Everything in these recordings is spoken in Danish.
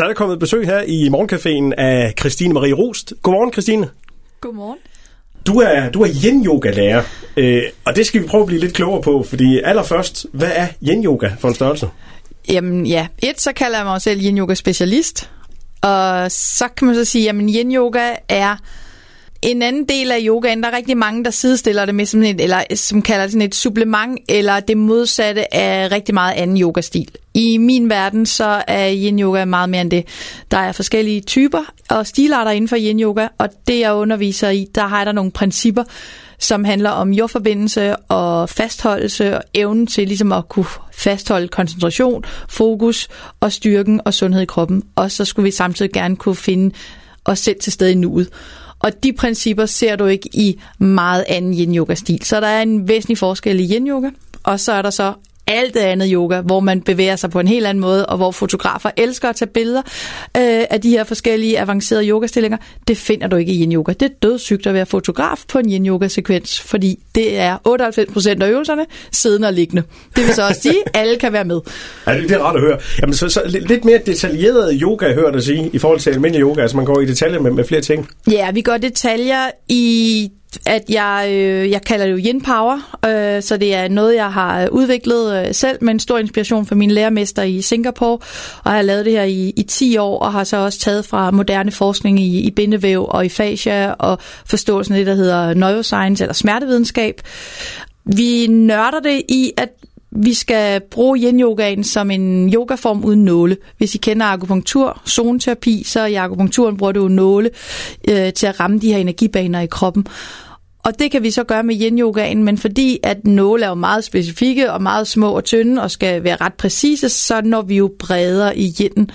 Så er der kommet besøg her i Morgencaféen af Christine Marie Rost. Godmorgen, Christine. Godmorgen. Du er, du er yin-yoga-lærer, øh, og det skal vi prøve at blive lidt klogere på, fordi allerførst, hvad er yin-yoga for en størrelse? Jamen ja, et, så kalder jeg mig selv yin-yoga-specialist, og så kan man så sige, at yin-yoga er en anden del af yogaen, der er rigtig mange, der sidestiller det med som et, eller som kalder det sådan et supplement, eller det modsatte af rigtig meget anden yogastil. I min verden, så er yin-yoga meget mere end det. Der er forskellige typer og stilarter inden for yin-yoga, og det jeg underviser i, der har der nogle principper, som handler om jordforbindelse og fastholdelse og evnen til ligesom at kunne fastholde koncentration, fokus og styrken og sundhed i kroppen. Og så skulle vi samtidig gerne kunne finde os selv til stede i nuet. Og de principper ser du ikke i meget anden yin-yoga-stil. Så der er en væsentlig forskel i yin-yoga, og så er der så alt det andet yoga, hvor man bevæger sig på en helt anden måde, og hvor fotografer elsker at tage billeder øh, af de her forskellige avancerede yogastillinger. Det finder du ikke i yin-yoga. Det er dødssygt at være fotograf på en yin-yoga-sekvens, fordi det er 98% af øvelserne siddende og liggende. Det vil så også sige, at alle kan være med. Ja, det er ret at høre. Jamen, så, så lidt mere detaljeret yoga, hører det sige, i forhold til almindelig yoga. Altså, man går i detaljer med, med flere ting. Ja, vi går detaljer i at jeg, øh, jeg kalder det jo Yin Power, øh, så det er noget, jeg har øh, udviklet øh, selv med en stor inspiration fra min lærermester i Singapore, og jeg har lavet det her i, i 10 år, og har så også taget fra moderne forskning i, i bindevæv og i fascia, og forståelsen af det, der hedder neuroscience eller smertevidenskab. Vi nørder det i, at vi skal bruge yin-yogaen som en yogaform uden nåle. Hvis I kender akupunktur, zoneterapi, så i akupunkturen bruger du nåle øh, til at ramme de her energibaner i kroppen. Og det kan vi så gøre med yin-yogaen, men fordi at nåle er jo meget specifikke og meget små og tynde og skal være ret præcise, så når vi jo bredere i yinen.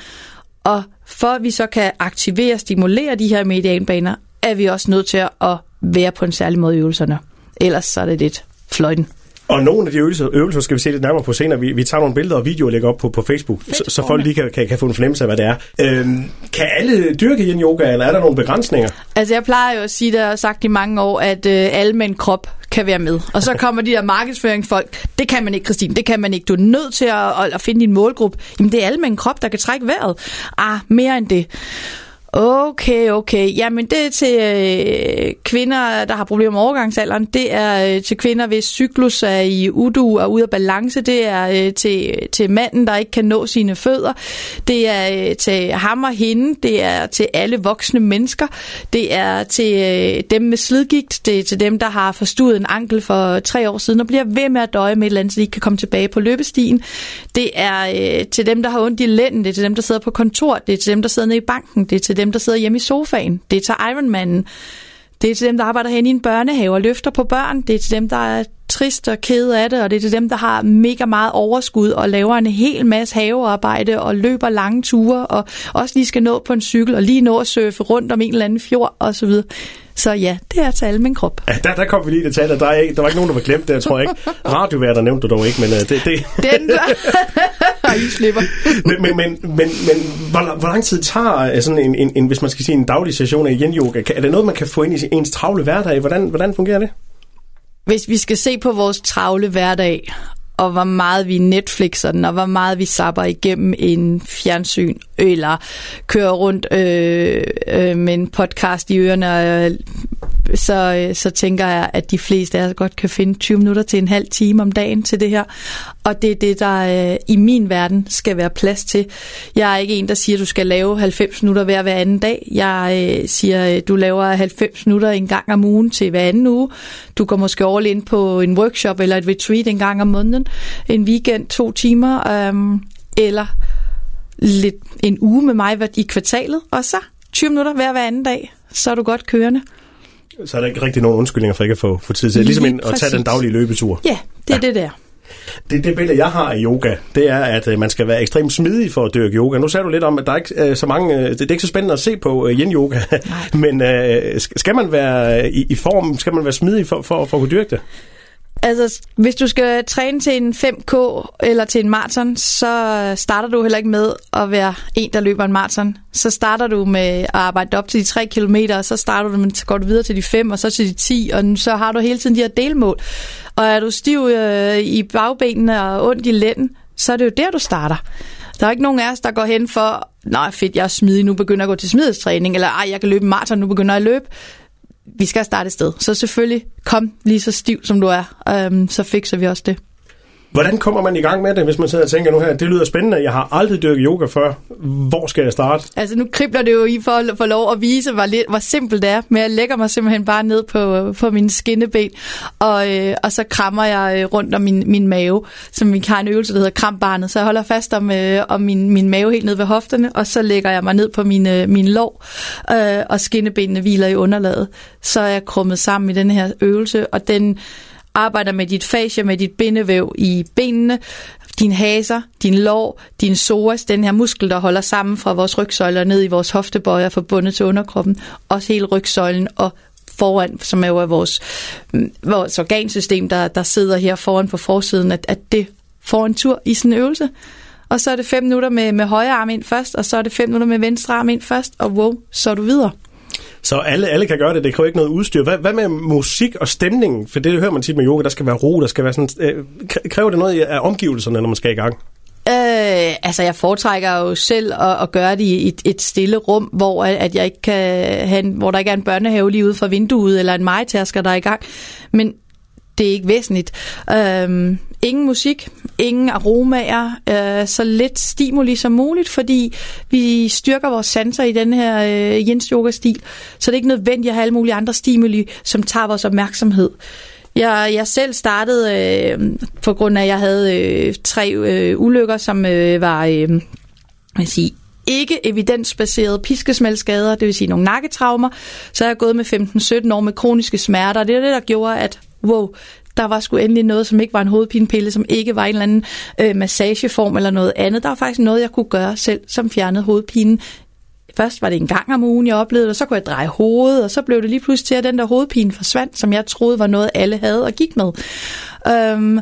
Og for at vi så kan aktivere og stimulere de her medianbaner, er vi også nødt til at være på en særlig måde i øvelserne. Ellers så er det lidt fløjten. Og nogle af de øvelser, øvelser skal vi se lidt nærmere på senere. Vi, vi tager nogle billeder og videoer og lægger op på, på Facebook, så, så folk lige kan, kan, kan få en fornemmelse af, hvad det er. Øhm, kan alle dyrke yin yoga, eller er der nogle begrænsninger? Altså jeg plejer jo at sige, det har sagt i mange år, at øh, alle med en krop kan være med. Og så kommer de der markedsføringsfolk, det kan man ikke, Christine, det kan man ikke. Du er nødt til at, at, at finde din målgruppe. Jamen det er alle med en krop, der kan trække vejret. Ah, mere end det. Okay, okay. Jamen, det er til øh, kvinder, der har problemer med overgangsalderen. Det er øh, til kvinder, hvis cyklus er i udu og ude af balance. Det er øh, til, til manden, der ikke kan nå sine fødder. Det er øh, til ham og hende. Det er til alle voksne mennesker. Det er til øh, dem med slidgigt. Det er til dem, der har forstuet en ankel for tre år siden og bliver ved med at døje med et eller andet, så de ikke kan komme tilbage på løbestien. Det er øh, til dem, der har ondt i lænden. Det er til dem, der sidder på kontor. Det er til dem, der sidder nede i banken. Det er til dem, der sidder hjemme i sofaen. Det er til Ironman. Det er til dem, der arbejder hen i en børnehave og løfter på børn. Det er til dem, der er trist og ked af det, og det er til dem, der har mega meget overskud og laver en hel masse havearbejde og løber lange ture og også lige skal nå på en cykel og lige nå at surfe rundt om en eller anden fjord osv. Så ja, det er til alle min krop. Ja, der, der kom vi lige i detaljer. Der, er ikke, der var ikke nogen, der var glemt det, tror jeg ikke. Radioværter nævnte du dog ikke, men uh, det... det. Den der. I slipper. men, men, men, men, men hvor, hvor lang tid tager sådan en, en, en, hvis man skal sige, en daglig session af yin-yoga? Er det noget, man kan få ind i ens travle hverdag? Hvordan, hvordan fungerer det? Hvis vi skal se på vores travle hverdag, og hvor meget vi Netflixer den, og hvor meget vi sapper igennem en fjernsyn, eller kører rundt øh, øh, med en podcast i ørerne, øh, så, øh, så tænker jeg, at de fleste af os godt kan finde 20 minutter til en halv time om dagen til det her. Og det er det, der øh, i min verden skal være plads til. Jeg er ikke en, der siger, at du skal lave 90 minutter hver hver anden dag. Jeg øh, siger, at du laver 90 minutter en gang om ugen til hver anden uge. Du går måske all ind på en workshop eller et retreat en gang om måneden. En weekend, to timer. Øh, eller lidt en uge med mig i kvartalet. Og så 20 minutter hver hver anden dag. Så er du godt kørende. Så er der ikke rigtig nogen undskyldninger for ikke at få, få tid til. Ligesom en, at tage den daglige løbetur. Ja, det er ja. det der. Det, det billede, jeg har af yoga, det er, at øh, man skal være ekstremt smidig for at dyrke yoga. Nu sagde du lidt om, at der er ikke øh, så mange, øh, det, det er ikke så spændende at se på yin-yoga, men øh, skal man være i, i form, skal man være smidig for, for, for at kunne dyrke det? Altså, hvis du skal træne til en 5K eller til en maraton, så starter du heller ikke med at være en, der løber en maraton. Så starter du med at arbejde op til de 3 km, og så starter du med, så går du videre til de 5, og så til de 10, og så har du hele tiden de her delmål. Og er du stiv øh, i bagbenene og ondt i lænden, så er det jo der, du starter. Der er ikke nogen af os, der går hen for, nej fedt, jeg er smidig, nu begynder jeg at gå til smidestræning, eller ej, jeg kan løbe en maraton, nu begynder jeg at løbe. Vi skal starte et sted. Så selvfølgelig, kom lige så stiv som du er, øhm, så fikser vi også det. Hvordan kommer man i gang med det, hvis man sidder og tænker nu her, det lyder spændende, jeg har aldrig dyrket yoga før. Hvor skal jeg starte? Altså nu kribler det jo i for, for lov at vise, hvor, lidt, hvor simpelt det er. Men jeg lægger mig simpelthen bare ned på, på mine skinneben, og, øh, og så krammer jeg øh, rundt om min, min mave, som vi har en øvelse, der hedder krambarnet. Så jeg holder fast om, øh, om min, min mave helt ned ved hofterne, og så lægger jeg mig ned på mine, mine min lov, øh, og skinnebenene hviler i underlaget. Så er jeg krummet sammen i den her øvelse, og den arbejder med dit fascia, med dit bindevæv i benene, din haser, din lår, din psoas, den her muskel, der holder sammen fra vores rygsøjler ned i vores hoftebøjer forbundet til underkroppen, også hele rygsøjlen og foran, som er jo vores, mm, vores organsystem, der, der sidder her foran på forsiden, at, at det får en tur i sådan en øvelse. Og så er det fem minutter med, med højre arm ind først, og så er det fem minutter med venstre arm ind først, og wow, så er du videre. Så alle, alle kan gøre det, det kræver ikke noget udstyr. Hvad, hvad med musik og stemningen? For det hører man tit med yoga, der skal være ro, der skal være sådan... Øh, kræver det noget af omgivelserne, når man skal i gang? Øh, altså, jeg foretrækker jo selv at, at gøre det i et, et stille rum, hvor, at jeg ikke kan have en, hvor der ikke er en børnehave lige ude for vinduet, eller en majtasker, der er i gang. Men det er ikke væsentligt. Øhm, ingen musik, ingen aromaer, øh, så lidt stimuli som muligt, fordi vi styrker vores sanser i den her øh, Jens Yoga-stil, så det er ikke nødvendigt at have alle mulige andre stimuli, som tager vores opmærksomhed. Jeg, jeg selv startede øh, på grund af, at jeg havde øh, tre øh, ulykker, som øh, var øh, vil sige, ikke evidensbaserede piskesmældsskader, det vil sige nogle nakketraumer. Så jeg har gået med 15-17 år med kroniske smerter, og det er det, der gjorde, at wow, der var sgu endelig noget, som ikke var en hovedpinepille, som ikke var en eller anden øh, massageform eller noget andet. Der var faktisk noget, jeg kunne gøre selv, som fjernede hovedpinen. Først var det en gang om ugen, jeg oplevede, og så kunne jeg dreje hovedet, og så blev det lige pludselig til, at den der hovedpine forsvandt, som jeg troede var noget, alle havde og gik med. Øhm,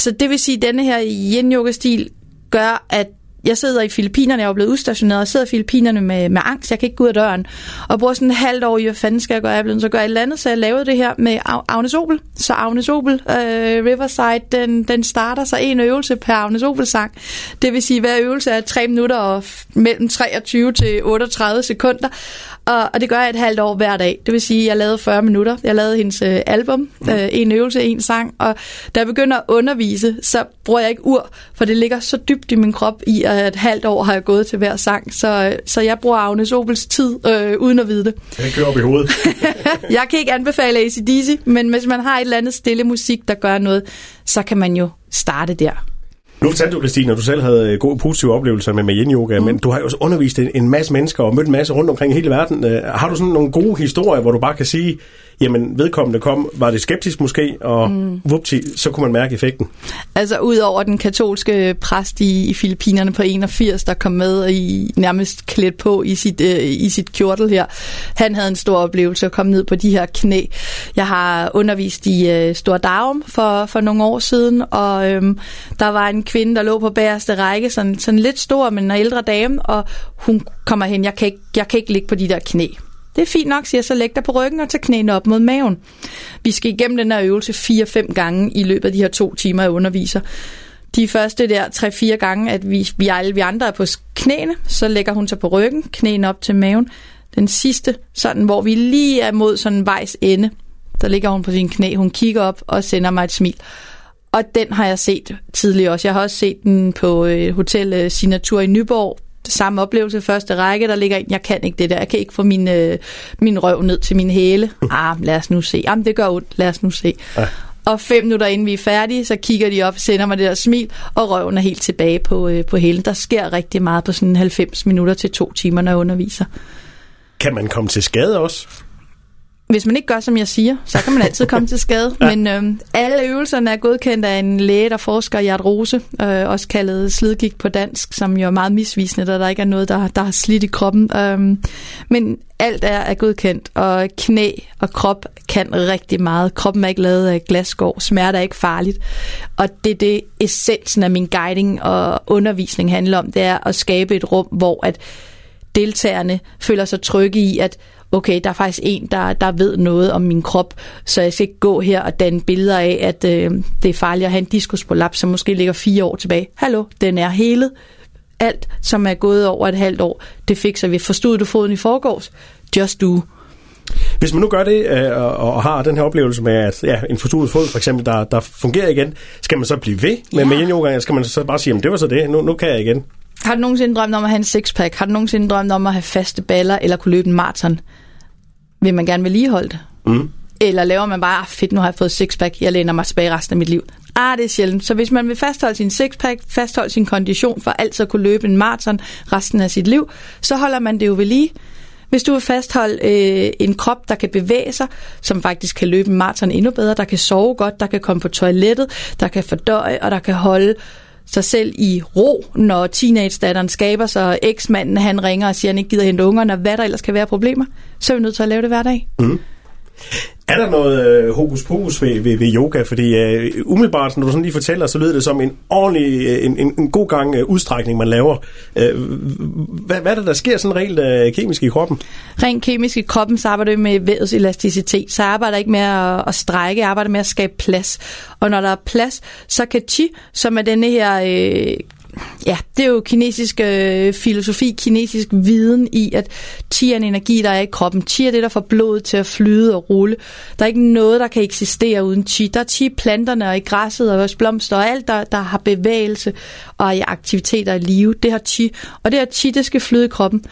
så det vil sige, at denne her yin-yoga-stil gør, at jeg sidder i Filippinerne, jeg er blevet udstationeret, og sidder i Filippinerne med, med angst, jeg kan ikke gå ud af døren, og bruger sådan et halvt år i, hvad fanden skal jeg gøre, jeg blevet, så gør jeg et eller andet, så jeg lavede det her med Agnes Opel, så Agnes Opel øh, Riverside, den, den starter så en øvelse per Agnes Opel sang, det vil sige, hver øvelse er 3 minutter og mellem 23 til 38 sekunder, og, og det gør jeg et halvt år hver dag. Det vil sige, jeg lavede 40 minutter. Jeg lavede hendes øh, album, øh, en øvelse, en sang. Og da jeg begynder at undervise, så bruger jeg ikke ur, for det ligger så dybt i min krop i, at et halvt år har jeg gået til hver sang. Så, så jeg bruger Agnes Opels tid, øh, uden at vide det. Det kører op i hovedet. jeg kan ikke anbefale ACDC, men hvis man har et eller andet stille musik, der gør noget, så kan man jo starte der. Nu fortalte du, Christine, at du selv havde gode positive oplevelser med, med yin-yoga, mm. men du har jo også undervist en, en masse mennesker og mødt en masse rundt omkring i hele verden. Har du sådan nogle gode historier, hvor du bare kan sige, jamen vedkommende kom, var det skeptisk måske, og mm. vupti, så kunne man mærke effekten? Altså udover den katolske præst i, i Filippinerne på 81, der kom med i nærmest klædt på i sit, øh, i sit kjortel her, han havde en stor oplevelse at komme ned på de her knæ. Jeg har undervist i øh, Stor Darum for, for nogle år siden, og øhm, der var en kvinde, der lå på bagerste række, sådan, sådan lidt stor, men en ældre dame, og hun kommer hen, jeg kan, ikke, jeg kan ikke ligge på de der knæ. Det er fint nok, siger jeg, så læg dig på ryggen og tag knæene op mod maven. Vi skal igennem den her øvelse 4-5 gange i løbet af de her to timer, jeg underviser. De første der 3-4 gange, at vi, vi, alle vi andre er på knæene, så lægger hun sig på ryggen, knæene op til maven. Den sidste, sådan hvor vi lige er mod sådan en vejs ende, der ligger hun på sin knæ, hun kigger op og sender mig et smil. Og den har jeg set tidligere også. Jeg har også set den på øh, Hotel Signatur i Nyborg, samme oplevelse første række, der ligger en, jeg kan ikke det der, jeg kan ikke få min, øh, min røv ned til min hæle. Ah, lad os nu se. Jamen, det gør ondt, lad os nu se. Ja. Og fem minutter inden vi er færdige, så kigger de op, sender mig det der smil, og røven er helt tilbage på, øh, på hælen. Der sker rigtig meget på sådan 90 minutter til to timer, når jeg underviser. Kan man komme til skade også? Hvis man ikke gør, som jeg siger, så kan man altid komme til skade. ja. Men øh, alle øvelserne er godkendt af en læge, der forsker i artrose, øh, også kaldet slidgigt på dansk, som jo er meget misvisende, da der ikke er noget, der, der har slidt i kroppen. Øh, men alt er, er godkendt, og knæ og krop kan rigtig meget. Kroppen er ikke lavet af glasgård, smerte er ikke farligt. Og det er det, essensen af min guiding og undervisning handler om, det er at skabe et rum, hvor at deltagerne føler sig trygge i, at okay, der er faktisk en, der, der ved noget om min krop, så jeg skal ikke gå her og danne billeder af, at øh, det er farligt at have en diskusprolaps, som måske ligger fire år tilbage. Hallo, den er helet. alt, som er gået over et halvt år, det fikser vi. Forstod du foden i forgårs? Just do. Hvis man nu gør det øh, og, og har den her oplevelse med, at ja, en forstuet fod for eksempel, der, der fungerer igen, skal man så blive ved med, ja. med yoga, skal man så bare sige, at det var så det, nu, nu kan jeg igen? Har du nogensinde drømt om at have en sixpack? Har du nogensinde drømt om at have faste baller eller kunne løbe en maraton? Vil man gerne vedligeholde det? Mm. Eller laver man bare, ah, fedt, nu har jeg fået sixpack, jeg læner mig tilbage resten af mit liv. Ah, det er sjældent. Så hvis man vil fastholde sin sixpack, fastholde sin kondition for altid at kunne løbe en maraton resten af sit liv, så holder man det jo ved lige. Hvis du vil fastholde øh, en krop, der kan bevæge sig, som faktisk kan løbe en maraton endnu bedre, der kan sove godt, der kan komme på toilettet, der kan fordøje, og der kan holde sig selv i ro, når teenage-datteren skaber sig, og eksmanden han ringer og siger, at han ikke gider hente ungerne, og hvad der ellers kan være problemer, så er vi nødt til at lave det hver dag. Mm. Er der noget øh, hokus pokus ved, ved, ved yoga? Fordi øh, umiddelbart, når du sådan lige fortæller, så lyder det som en ordentlig, øh, en, en, en god gang øh, udstrækning, man laver. Øh, hvad, hvad er det, der sker sådan rent øh, kemisk i kroppen? Rent kemisk i kroppen, så arbejder vi med vævets elasticitet. Så arbejder ikke med at, at strække, jeg arbejder med at skabe plads. Og når der er plads, så kan chi, som er denne her øh, ja, det er jo kinesisk øh, filosofi, kinesisk viden i, at chi er en energi, der er i kroppen. Chi er det, der får blodet til at flyde og rulle. Der er ikke noget, der kan eksistere uden chi. Der er chi planterne og i græsset og vores blomster og alt, der, der har bevægelse og i aktiviteter i live. Det har chi. Og det her chi, det skal flyde i kroppen.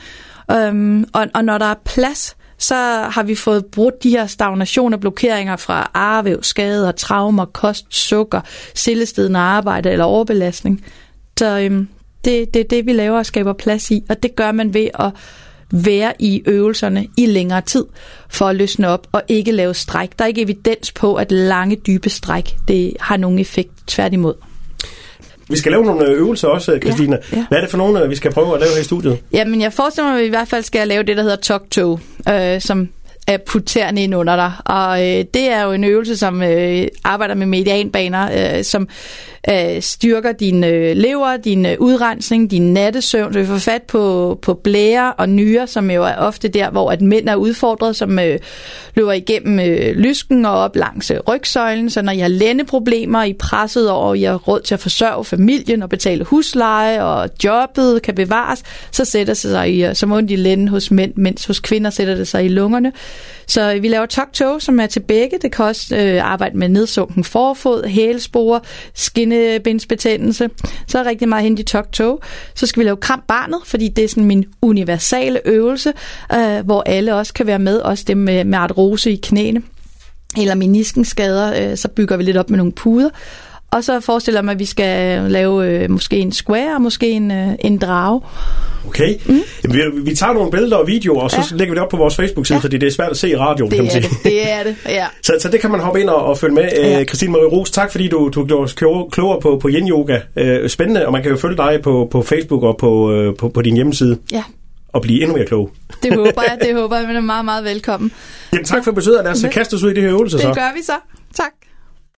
Um, og, og når der er plads, så har vi fået brudt de her stagnationer, blokeringer fra arvæv, skader, traumer, kost, sukker, stillestedende arbejde eller overbelastning. Så øhm, det er det, det, vi laver og skaber plads i, og det gør man ved at være i øvelserne i længere tid for at løsne op og ikke lave stræk. Der er ikke evidens på, at lange, dybe stræk det har nogen effekt tværtimod. Vi skal lave nogle øvelser også, Christina. Ja, ja. Hvad er det for nogle, vi skal prøve at lave her i studiet? Jamen, jeg forestiller mig, at vi i hvert fald skal lave det, der hedder talk to, øh, som at putte tæerne ind under dig. Og øh, det er jo en øvelse, som øh, arbejder med medianbaner, øh, som øh, styrker din øh, lever, din øh, udrensning, din nattesøvn. Så vi får fat på, på blære og nyre, som jo er ofte der, hvor at mænd er udfordret, som øh, løber igennem øh, lysken og op langs øh, rygsøjlen. Så når I har lændeproblemer, I er presset over, I har råd til at forsørge familien og betale husleje, og jobbet kan bevares, så sætter det sig i, som ondt i lænden hos mænd, mens hos kvinder sætter det sig i lungerne. Så vi laver talk som er til begge. Det kan også øh, arbejde med nedsunken forfod, hælespore, skinnebindsbetændelse. Så er rigtig meget hen i talk Så skal vi lave kram barnet, fordi det er sådan min universale øvelse, øh, hvor alle også kan være med, også dem med, med artrose i knæene eller meniskenskader, øh, så bygger vi lidt op med nogle puder. Og så forestiller jeg mig, at vi skal lave øh, måske en square måske en, øh, en drage. Okay. Mm. Jamen, vi, vi tager nogle billeder og videoer, og så ja. lægger vi det op på vores Facebook-side, ja. fordi det er svært at se i radioen, det kan man sige. Er det. det er det, ja. så, så det kan man hoppe ind og, og følge med. Ja. Christine Marie Ros, tak fordi du, du gjorde os klogere på, på yin-yoga. Uh, spændende, og man kan jo følge dig på, på Facebook og på, uh, på, på din hjemmeside. Ja. Og blive endnu mere klog. Det håber jeg, det håber jeg, men er meget, meget velkommen. Jamen tak for besøget, lad os kaste os ud i det her øvelse så. Det gør vi så.